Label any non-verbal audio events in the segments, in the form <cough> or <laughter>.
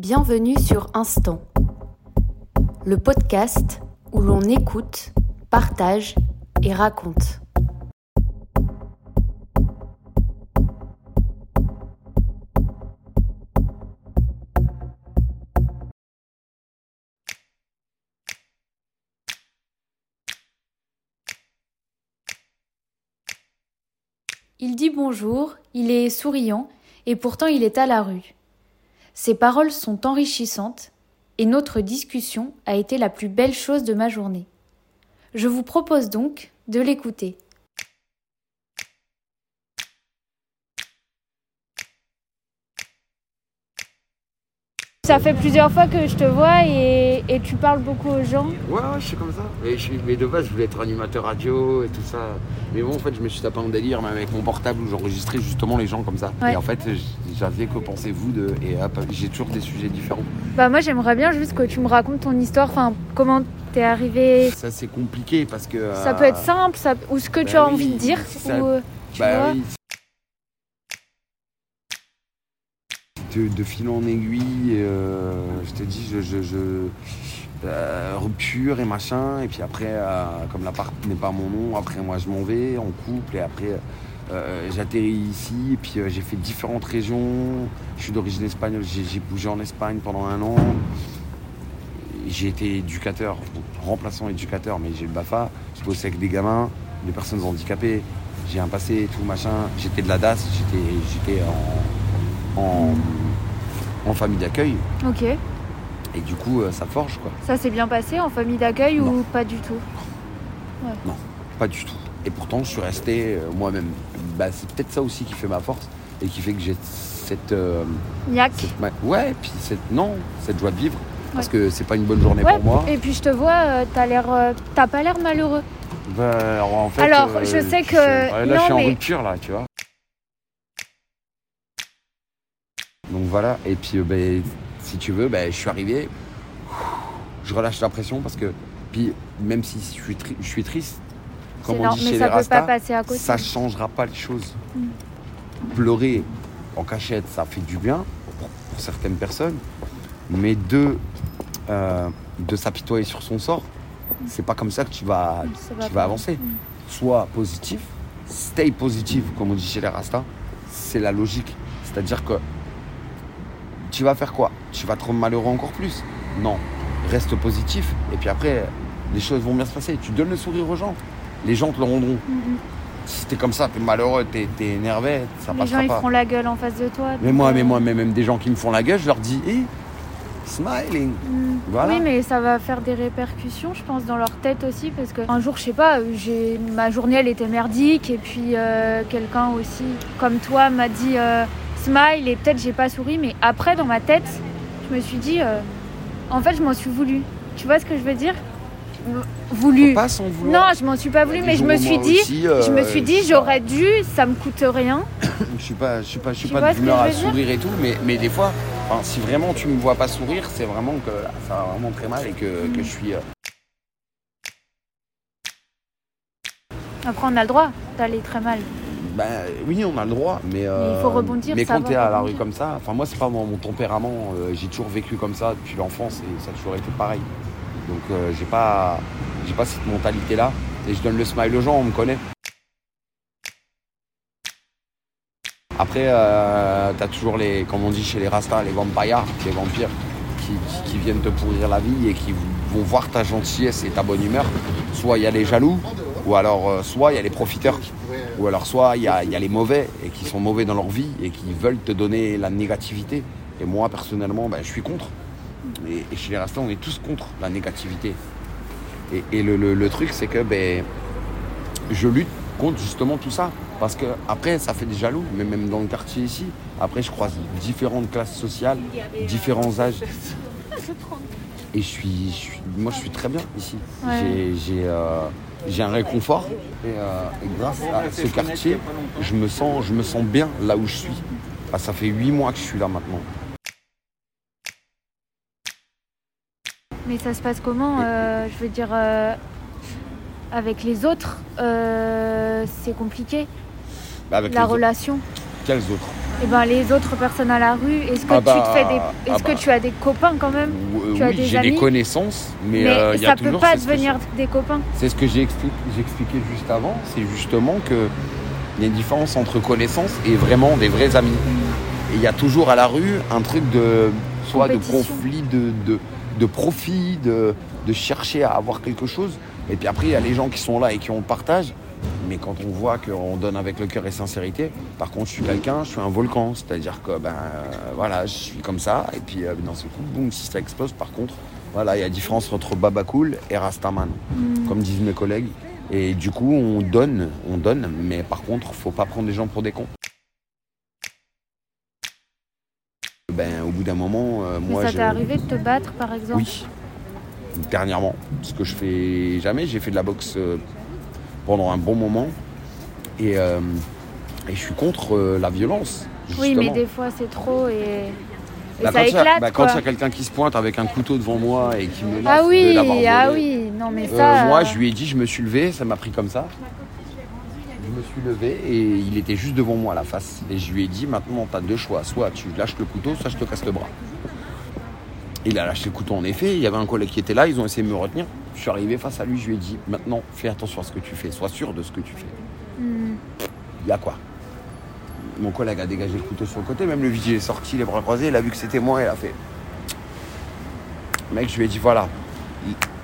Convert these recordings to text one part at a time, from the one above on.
Bienvenue sur Instant, le podcast où l'on écoute, partage et raconte. Il dit bonjour, il est souriant, et pourtant il est à la rue. Ses paroles sont enrichissantes, et notre discussion a été la plus belle chose de ma journée. Je vous propose donc de l'écouter. Ça fait plusieurs fois que je te vois et, et tu parles beaucoup aux gens. Ouais, ouais, je suis comme ça. Mais, je suis, mais de base, je voulais être animateur radio et tout ça. Mais bon, en fait, je me suis tapé un délire, même avec mon portable, où j'enregistrais justement les gens comme ça. Ouais. Et en fait, j'avais que pensez-vous de. Et hop, j'ai toujours des sujets différents. Bah moi j'aimerais bien juste que tu me racontes ton histoire, enfin comment t'es arrivé. Ça, c'est compliqué parce que. Ça euh, peut être simple, ça, ou ce que tu bah as oui, envie de dire. ça- ou, euh, tu Bah vois. oui. De, fil en aiguille, euh, je te dis, je, euh, rupture et machin, et puis après, euh, comme l'appart n'est pas mon nom, après moi je m'en vais en couple, et après j'atterris ici, et puis j'ai fait différentes régions, je suis d'origine espagnole, j'ai bougé en Espagne pendant un an, j'ai été éducateur, remplaçant éducateur, mais j'ai le BAFA, je bossais avec des gamins, des personnes handicapées, j'ai un passé tout machin. J'étais de la DAS, j'étais en, en, en famille d'accueil Ok. et du coup euh, ça forge quoi. Ça s'est bien passé en famille d'accueil ou Non. pas du tout? Pas du tout. Et pourtant je suis resté euh, moi-même. Bah, c'est peut-être ça aussi qui fait ma force et qui fait que j'ai cette, euh, Niaque. cette ma- ouais puis cette non cette joie de vivre parce que c'est pas une bonne journée Ouais, pour moi. et puis je te vois, euh, t'as l'air, euh, t'as pas l'air malheureux. Bah, alors, en fait, Alors, euh, je sais que- sais, ouais, là non, je suis mais- en rupture là tu vois. Donc voilà. Et puis euh, ben, si tu veux ben, je suis arrivé. Je relâche la pression parce que puis même si je suis, tri- je suis triste comme on dit mais chez ça les peut Rastas pas passer à côté. ça changera pas les choses. Mm. pleurer en cachette ça fait du bien pour, pour certaines personnes mais de euh, de s'apitoyer sur son sort c'est pas comme ça que tu vas Ça va tu vas avancer. Mm. sois positif stay positive comme on dit chez les Rastas c'est la logique. C'est à dire que tu vas faire quoi? Tu vas te rendre malheureux encore plus Non. Reste positif et puis après, les choses vont bien se passer. Tu donnes le sourire aux gens. Les gens te le rendront. Mm, mm. Si t'es comme ça, t'es malheureux, t'es énervé, ça Les passera gens ils pas. feront la gueule en face de toi. Mais moi, euh, mais moi, mais même des gens qui me font la gueule, je leur dis, hé, smiling. mm. Voilà. Oui, mais ça va faire des répercussions, je pense, dans leur tête aussi, parce que un jour, je sais pas, j'ai ma journée elle était merdique, et puis euh, quelqu'un aussi, comme toi, m'a dit euh, smile, et peut-être j'ai pas souri, mais après dans ma tête, je me suis dit, euh, en fait, je m'en suis voulu. Tu vois ce que je veux dire? Voulu. Pas vouloir. Non, je m'en suis pas voulu, mais des je me suis dit, aussi, euh, je me suis dit, j'aurais dû, ça me coûte rien. <coughs> Je suis pas, je suis pas, je suis Tu pas de je à sourire et tout, mais, mais des fois, enfin, si vraiment tu me vois pas sourire, c'est vraiment que là, ça va vraiment très mal et que, que je suis. euh, Après, on a le droit d'aller très mal. Ben oui, on a le droit, mais. Mais il faut rebondir, Mais quand savoir t'es à la rue comme ça, enfin moi c'est pas mon, mon tempérament. euh, j'ai toujours vécu comme ça depuis l'enfance et ça a toujours été pareil. Donc euh, j'ai pas, j'ai pas cette mentalité là. Et je donne le smile aux gens, on me connaît. Après, euh, t'as toujours les, comme on dit chez les Rastas, les vampires, les vampires qui, qui- qui viennent te pourrir la vie et qui vont voir ta gentillesse et ta bonne humeur. Soit il y a les jaloux, ou alors euh, soit il y a les profiteurs. Ou alors soit il y a, il y a les mauvais et qui sont mauvais dans leur vie et qui veulent te donner la négativité. Et moi personnellement, ben, je suis contre. Et, et chez les Rastas, on est tous contre la négativité. Et, et le, le- le truc, c'est que ben, je lutte contre justement tout ça. Parce que après, ça fait des jaloux, mais même dans le quartier ici, après, je croise différentes classes sociales, différents âges. <laughs> Et je suis, je suis- moi, je suis très bien ici. Ouais. J'ai- J'ai euh, j'ai un réconfort. Et, euh, et grâce à ce quartier, je me, sens, je me sens bien là où je suis. Ah, ça fait huit mois que je suis là maintenant. Mais ça se passe comment euh, Je veux dire, euh, avec les autres, c'est compliqué, Bah, Avec la les autres. relation. Quels autres? Et ben, les autres personnes à la rue, est-ce que, Ah tu, bah, te fais des... ah est-ce que bah. tu as des copains quand même Euh, Tu as oui, j'ai des connaissances, mais, Mais euh, y ça a peut pas devenir des copains. C'est ce que j'ai expli- j'expliquais juste avant, c'est justement que il y a une différence entre connaissances et vraiment des vrais amis. Et il y a toujours à la rue un truc de soit de conflit, de, de, de profit, de, de chercher à avoir quelque chose. Et puis après, il y a les gens qui sont là et qui ont le partage. Mais quand on voit qu'on donne avec le cœur et sincérité, par contre, je suis quelqu'un, je suis un volcan. C'est-à-dire que, ben euh, voilà, je suis comme ça. Et puis, euh, dans ce coup, boum, si ça explose, par contre, voilà, il y a différence entre Baba Cool et Rastaman Hmm. comme disent mes collègues. Et du coup, on donne, on donne, mais par contre, faut pas prendre les gens pour des cons. Ben, au bout d'un moment, euh, Mais moi, ça t'est arrivé de te battre par exemple? Oui, dernièrement, ce que je fais jamais. J'ai fait de la boxe euh, pendant un bon moment, et, euh, et je suis contre euh, la violence. Oui, mais des fois c'est trop et, et Bah, ça quand il y a- éclate bah, quand il y a quelqu'un qui se pointe avec un couteau devant moi et qui me Ah de oui, ah oui, non mais Euh, ça. moi, je lui ai dit, je me suis levé, ça m'a pris comme ça. Je me suis levé et il était juste devant moi, la face. Et je lui ai dit, maintenant, tu as deux choix. Soit tu lâches le couteau, soit je te casse le bras. Il a lâché le couteau, en effet. Il y avait un collègue qui était là, ils ont essayé de me retenir. Je suis arrivé face à lui, je lui ai dit, maintenant, fais attention à ce que tu fais. Sois sûr de ce que tu fais. hmm. Il y a quoi? Mon collègue a dégagé le couteau sur le côté, même le vigile est sorti, les bras croisés, il a vu que c'était moi, il a fait. Mec, je lui ai dit voilà,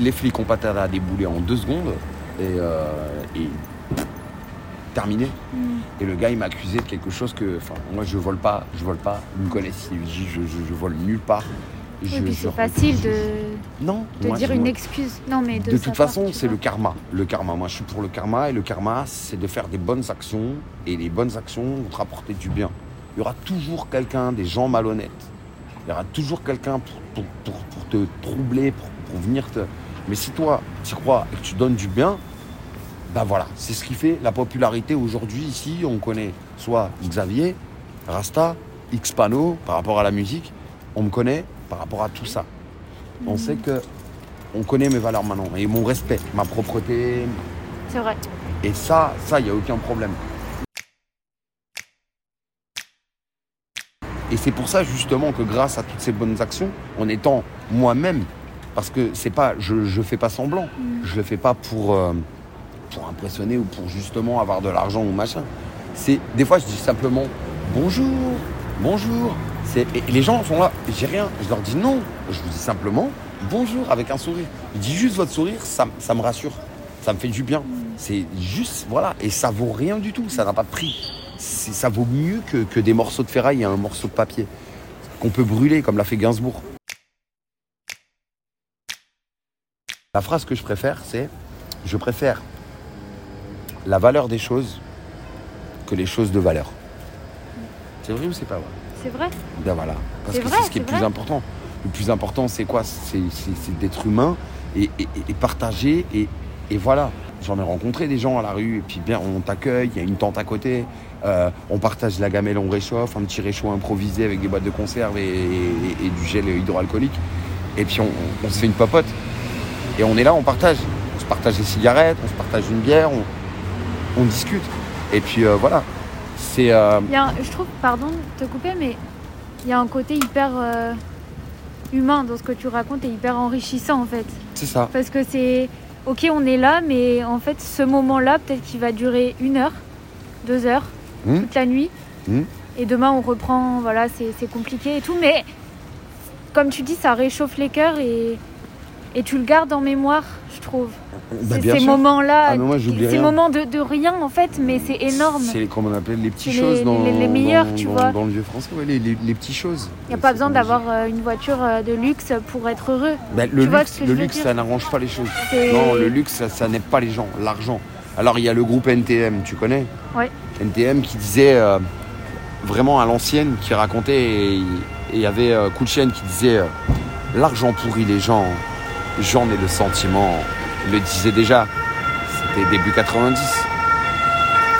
les flics ont pas tardé à débouler en deux secondes et, euh, et terminé. Mm. Et le gars, il m'a accusé de quelque chose que, enfin, moi, je vole pas, je vole pas. Il me je, je, je vole nulle part. Je- Oui, puis c'est facile de, Non, de moi, dire une excuse. Non, mais de, de toute savoir, façon, c'est le karma. Le karma. Moi, je suis pour le karma. Et le karma, c'est de faire des bonnes actions. Et les bonnes actions vont te rapporter du bien. Il y aura toujours quelqu'un, des gens malhonnêtes. Il y aura toujours quelqu'un pour, pour, pour- pour te troubler, pour, pour venir te. Mais si toi, tu crois et que tu donnes du bien, ben voilà. C'est ce qui fait la popularité aujourd'hui ici. On connaît soit Xavier, Rasta, Xpano par rapport à la musique. On me connaît par rapport à tout ça. On sait que on connaît mes valeurs maintenant et mon respect, ma propreté. C'est vrai. Et ça, ça, il n'y a aucun problème. Et c'est pour ça justement que grâce à toutes ces bonnes actions, en étant moi-même, parce que c'est pas, je ne fais pas semblant, je le fais pas pour, euh, pour impressionner ou pour justement avoir de l'argent ou machin. C'est des fois je dis simplement bonjour, bonjour. Les gens sont là, j'ai rien. Je leur dis non. Je vous dis simplement bonjour avec un sourire. Je dis juste votre sourire, ça, me rassure, ça me fait du bien. C'est juste, voilà, et ça vaut rien du tout, ça n'a pas de prix. Ça vaut mieux que, que des morceaux de ferraille et un morceau de papier qu'on peut brûler comme l'a fait Gainsbourg. La phrase que je préfère, c'est je préfère la valeur des choses que les choses de valeur. C'est vrai ou c'est pas vrai? C'est vrai. Ben voilà. Parce que c'est ce qui est le plus important. Le plus important, c'est quoi? C'est d'être humain et, et- et partager. Et, et voilà. J'en ai rencontré des gens à la rue, et puis bien, on t'accueille, il y a une tente à côté, euh, on partage la gamelle, on réchauffe, un petit réchaud improvisé avec des boîtes de conserve et, et- et du gel hydroalcoolique. Et puis on, on se fait une popote. Et on est là, on partage. On se partage des cigarettes, on se partage une bière, on, on discute. Et puis euh, voilà. C'est. euh, je trouve, pardon de te couper, mais il y a un côté hyper euh, humain dans ce que tu racontes et hyper enrichissant en fait. c'est ça. Parce que c'est. Ok, on est là, mais en fait, ce moment-là, peut-être qu'il va durer une heure, deux heures, Hmm. toute la nuit. Hmm. Et demain, on reprend, voilà, c'est compliqué et tout. Mais comme tu dis, ça réchauffe les cœurs et, et tu le gardes en mémoire, trouve. Bah, ces moments-là, Ah, moi, ces moments de, de rien en fait, mais c'est énorme. C'est comme on appelle les petites choses les- dans, les- les meilleures, dans- tu dans- vois. dans le vieux français, ouais, les, petites choses. Il n'y a pas besoin d'avoir euh, une voiture euh, de luxe pour être heureux. Bah, le tu luxe, le luxe ça n'arrange pas les choses. Non, le luxe, ça, ça n'aide pas les gens, l'argent. Alors, il y a le groupe NTM, tu connais Ouais. NTM qui disait, euh, vraiment à l'ancienne, qui racontait, et il y avait euh, Kulchen qui disait euh, L'argent pourrit les gens, j'en ai le sentiment. Il le disait déjà, c'était début 90.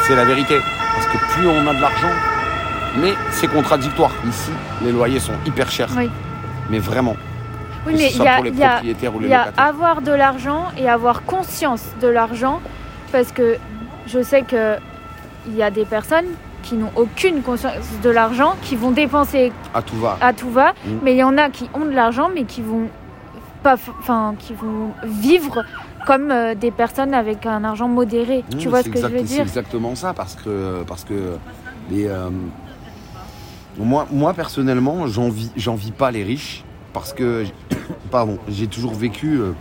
C'est la vérité. Parce que plus on a de l'argent, mais c'est contradictoire. Ici, les loyers sont hyper chers. Oui, Mais vraiment. oui que mais il soit y a, pour les propriétaires ou les y a avoir de l'argent et avoir conscience de l'argent parce que je sais que il y a des personnes qui n'ont aucune conscience de l'argent, qui vont dépenser À tout va. à tout va, Mm. mais il y en a qui ont de l'argent, mais qui vont pas, enfin, qui vont vivre comme euh, des personnes avec un argent modéré. Mmh, tu vois c'est ce que je veux C'est dire exactement ça, parce que, parce que les, euh, moi, moi, personnellement, j'envie, j'envie pas les riches, parce que, <coughs> pardon, j'ai toujours vécu, euh,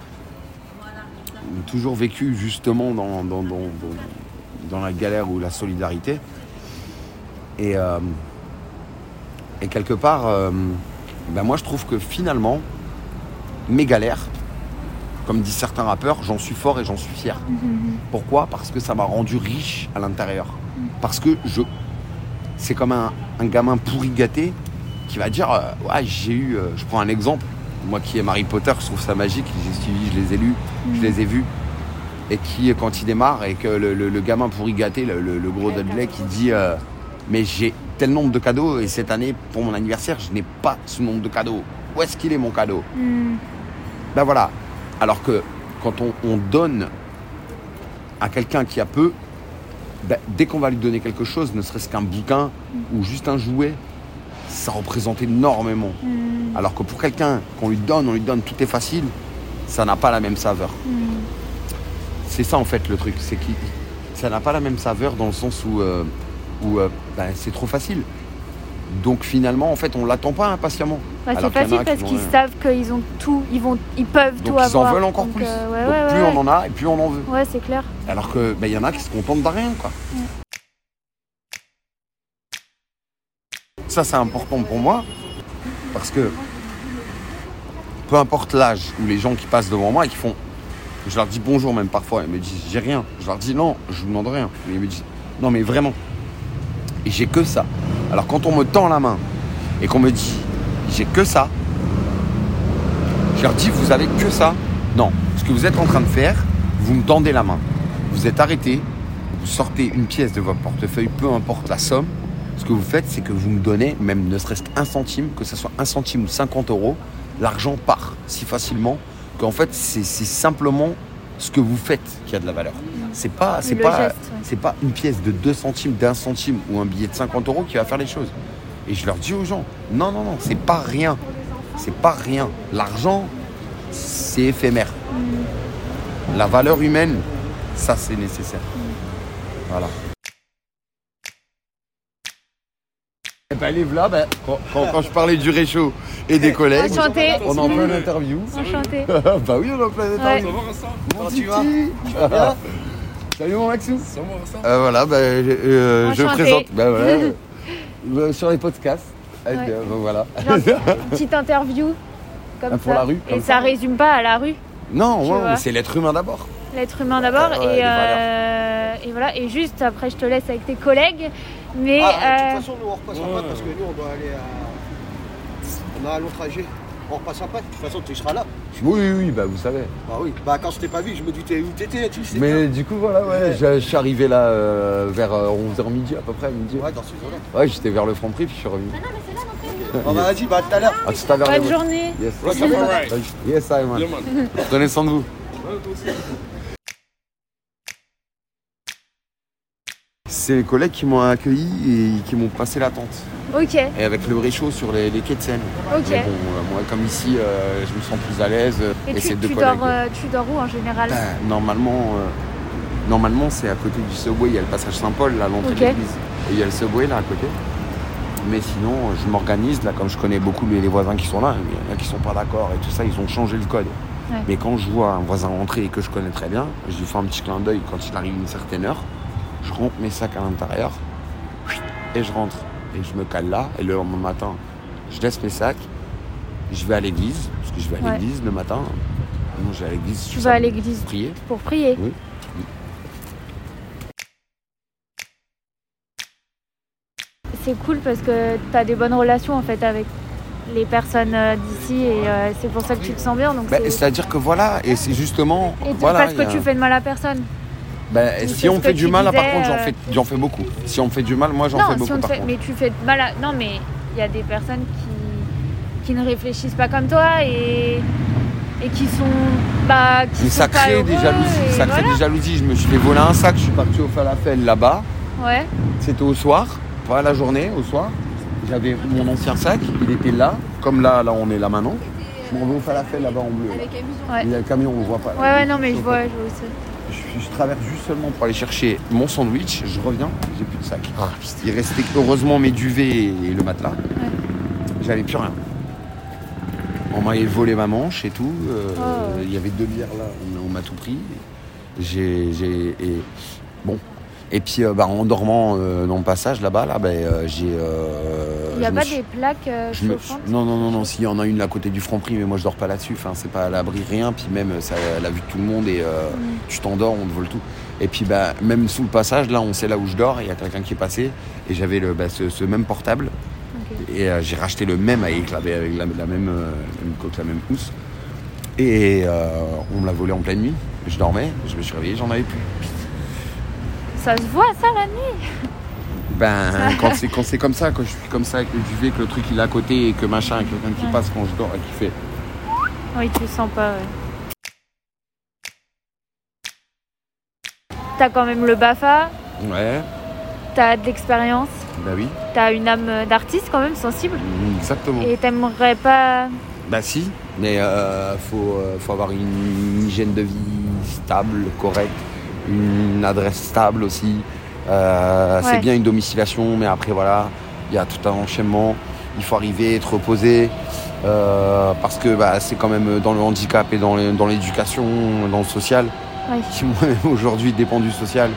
toujours vécu justement dans, dans, dans, dans- la galère ou la solidarité. Et, et quelque part, ben moi, je trouve que finalement, mes galères, comme disent certains rappeurs, j'en suis fort et j'en suis fier. Mhm. Pourquoi? Parce que ça m'a rendu riche à l'intérieur. Parce que je, c'est comme un, un gamin pourri gâté qui va dire, euh, ouais, j'ai eu, euh, je prends un exemple, moi qui aime Harry Potter, je trouve ça magique, j'ai suivi, je les ai lus, je les ai vus, et qui, quand il démarre, et que le, le- le gamin pourri gâté, le, gros Dudley, qui dit, euh, mais j'ai tel nombre de cadeaux, et cette année, pour mon anniversaire, je n'ai pas ce nombre de cadeaux. Où est-ce qu'il est mon cadeau? Mhm. Ben voilà. Alors que quand on, on donne à quelqu'un qui a peu, ben, dès qu'on va lui donner quelque chose, ne serait-ce qu'un bouquin ou juste un jouet, ça représente énormément. Mhm. Alors que pour quelqu'un qu'on lui donne, on lui donne tout est facile, ça n'a pas la même saveur. Mhm. C'est ça en fait le truc, c'est que ça n'a pas la même saveur dans le sens où, euh, où euh, ben, c'est trop facile. Donc finalement, en fait, on l'attend pas impatiemment. Bah, c'est qu'il facile parce qu'ils euh, savent qu'ils ont tout, ils vont, ils peuvent Donc tout ils avoir. en veulent encore Donc, plus. euh, ouais, Donc ouais, plus on en a et plus on en veut. Ouais, c'est clair. Alors que ben, y en a qui se contentent de rien, quoi. Ça, c'est important pour moi parce que peu importe l'âge ou les gens qui passent devant moi et qui font, je leur dis bonjour même parfois, ils me disent j'ai rien. Je leur dis non, je vous demande rien. Mais ils me disent non, mais vraiment. Et j'ai que ça. Alors quand on me tend la main et qu'on me dit j'ai que ça, je leur dis vous avez que ça. Non, ce que vous êtes en train de faire, vous me tendez la main. Vous êtes arrêté, vous sortez une pièce de votre portefeuille, peu importe la somme. Ce que vous faites, c'est que vous me donnez, même ne serait-ce qu'un centime, que ce soit un centime ou 50 euros, l'argent part si facilement qu'en fait, c'est c'est simplement ce que vous faites qui a de la valeur. C'est pas, c'est pas, geste, ouais. c'est pas une pièce de 2 centimes, d'un centime ou un billet de 50 euros qui va faire les choses. Et je leur dis aux gens, non, non, non, c'est pas rien. C'est pas rien. L'argent, c'est éphémère. La valeur humaine, ça c'est nécessaire. Voilà. Et ben les voilà, ben, quand, quand- quand je parlais du réchaud et des collègues, Enchanté. on est en plein interview. Enchanté. <laughs> bah oui, on est en plein interview. Comment tu vas? <laughs> Salut mon Maxou. Euh, voilà, bah, euh, je présente. Bah, <laughs> voilà, euh, sur les podcasts. Euh, Ouais. bah, voilà. Genre, une petite interview comme Ah, pour ça. la rue, Et ça ça. résume pas à la rue, Non, ouais, c'est l'être humain d'abord. l'être humain d'abord. Ouais, ouais, et, euh, et voilà. Et juste après, je te laisse avec tes collègues. Mais Ah, de euh, toute façon, nous on repasse en Pâques parce que nous on doit aller à. On a un long trajet. On repasse en Pâques. De toute façon, tu seras là. Oui, oui, oui, bah vous savez. Bah oui. Bah quand je t'ai pas vu, je me doutais où t'étais. Tu sais. Mais du coup, voilà, ouais, je, je suis arrivé là euh, vers 11h midi à peu près, midi. Ouais, dans ce zone-là. Ouais, j'étais vers le franc prix puis je suis revenu. Bon, bah vas-y, bah à tout à l'heure. À tout à l'heure. les bonne journée. Yes. Yes, I man. Prenez soin de vous. C'est les collègues qui m'ont accueilli et qui m'ont passé la tente. Ok, Et avec le réchaud sur les, les quais de Seine. ok. Mais bon, euh, moi, comme ici, euh, je me sens plus à l'aise. euh, Et, Et, tu, deux dors, euh, tu dors où en général Ben, normalement, euh, normalement c'est à côté du subway. Il y a le passage Saint-Paul, là, à l'entrée de l'église. Et il y a le subway là à côté. Mais sinon, je m'organise. Là, comme je connais beaucoup les, les voisins qui sont là, il y en a qui sont pas d'accord et tout ça, ils ont changé le code. Ouais. Mais quand je vois un voisin rentrer et que je connais très bien, je lui fais un petit clin d'œil quand il arrive une certaine heure. Je rentre mes sacs à l'intérieur et je rentre. Et je me cale là. Et le lendemain matin, je laisse mes sacs. Je vais à l'église, parce que je vais à Ouais. l'église le matin. Non, je vais à l'église. Tu vas à l'église Prier. pour prier Oui. C'est cool parce que tu as des bonnes relations en fait avec les personnes euh, d'ici et euh, c'est pour ça que tu te sens bien. Donc Ben, c'est- C'est-à-dire que voilà, et c'est justement. et voilà, parce que a- tu fais de mal à personne. Ben, si on me fait du mal, là, par disais, contre, j'en euh, fais, j'en fais beaucoup. Si on me fait du mal, moi, j'en fais si beaucoup. on par fait- contre. mais tu fais mal à... Non, mais il y a des personnes qui, qui ne réfléchissent pas comme toi et, et qui sont... Bah, qui Mais sont ça pas crée des jalousies. Ça crée des jalousies. Je me suis fait voler un sac, je suis parti au falafel là-bas. Ouais, C'était au soir. pas la journée, au soir. J'avais mon ancien sac, il était là, comme là, là on est là maintenant. Je m'en vais au falafel là-bas en bleu. Ouais. Il y a le camion, on voit pas. Ouais, ouais, non, mais je vois, je vois aussi. Je, je traverse juste seulement pour aller chercher mon sandwich, je reviens, j'ai plus de sac. Il restait heureusement mes duvets et le matelas. J'avais plus rien. On m'avait volé ma manche et tout. euh, Oh. Il y avait deux bières là, on, on m'a tout pris. J'ai. et, bon. Et puis euh, bah, en dormant euh, dans le passage là-bas, là, bah, euh, j'ai. Euh, Il n'y a pas suis- des plaques euh, je me- Non, non, non, non, s'il y en a une là à côté du Franprix, mais moi je dors pas là-dessus. Enfin, c'est pas à l'abri rien. Puis même, ça, la vue de tout le monde et euh, Mm. tu t'endors, on te vole tout. Et puis bah, même sous le passage, là, on sait là où je dors. Il y a quelqu'un qui est passé et j'avais le, bah, ce, ce même portable. Et euh, j'ai racheté le même avec la, avec la, la même, euh, la même coque, la même housse. Et euh, on me l'a volé en pleine nuit. Je dormais, je me suis réveillé, j'en avais plus. Ça se voit, ça, la nuit? Ben, quand c'est, quand c'est comme ça, quand je suis comme ça avec le duvet, que le truc il est à côté et que machin, quelqu'un qui Ouais. passe quand je dors et qui fait. Oui, tu le sens pas, ouais. T'as quand même le BAFA, Ouais, t'as de l'expérience, bah oui, t'as une âme d'artiste quand même sensible. exactement. Et t'aimerais pas. Bah si, mais euh, faut, euh, faut avoir une hygiène de vie stable, correcte, une adresse stable aussi. Euh, Ouais. C'est bien une domiciliation, mais après voilà, il y a tout un enchaînement. Il faut arriver, être reposé, euh, parce que bah, c'est quand même dans le handicap et dans l'éducation, dans le social, Ouais. qui <laughs> aujourd'hui dépend du social.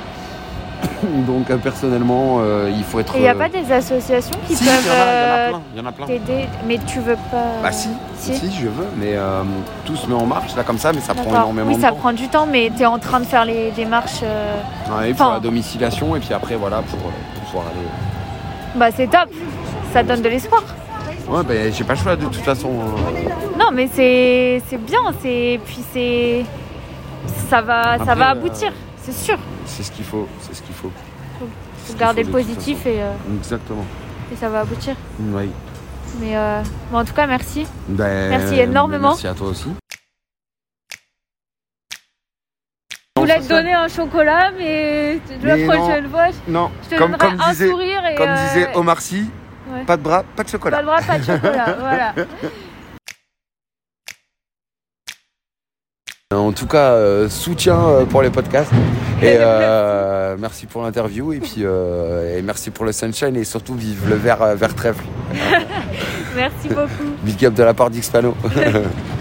<laughs> Donc euh, personnellement, euh, il faut être. Il n'y a euh, pas des associations qui <laughs> si, il y en a- peuvent il y en a plein, il y en a plein. t'aider, mais tu veux pas. Bah si, si, je veux, mais euh, tout se met en marche là comme ça, mais ça prend énormément Oui, de ça temps. prend du temps, mais tu es en train de faire les démarches. Ouais, pour la domiciliation et puis après voilà pour, pour pouvoir aller. Bah, c'est top. Ça donne de l'espoir. Ouais, ben j'ai pas le choix de toute façon. Non, mais c'est c'est bien. C'est puis c'est ça va ça va euh, aboutir, c'est sûr. C'est ce qu'il faut, c'est ce qu'il faut. Faut qu'il garder faut le de positif et, euh, Exactement. et ça va aboutir. Oui. Mais euh, bon, en tout cas, merci. Ben, Merci énormément. Merci à toi aussi. Je voulais te donner un chocolat, mais la prochaine fois, Non, je te comme, donnerai comme un disait, sourire et comme euh, disait Omar Sy, ouais. pas de bras, pas de pas chocolat. le bras, pas de chocolat. <laughs> voilà. En tout cas, euh, soutien euh, pour les podcasts. Et <laughs> euh, merci pour l'interview et puis euh, et merci pour le sunshine et surtout vive le vert, euh, vert trèfle. <laughs> Merci beaucoup. Big up de la part d'Xpano. <laughs>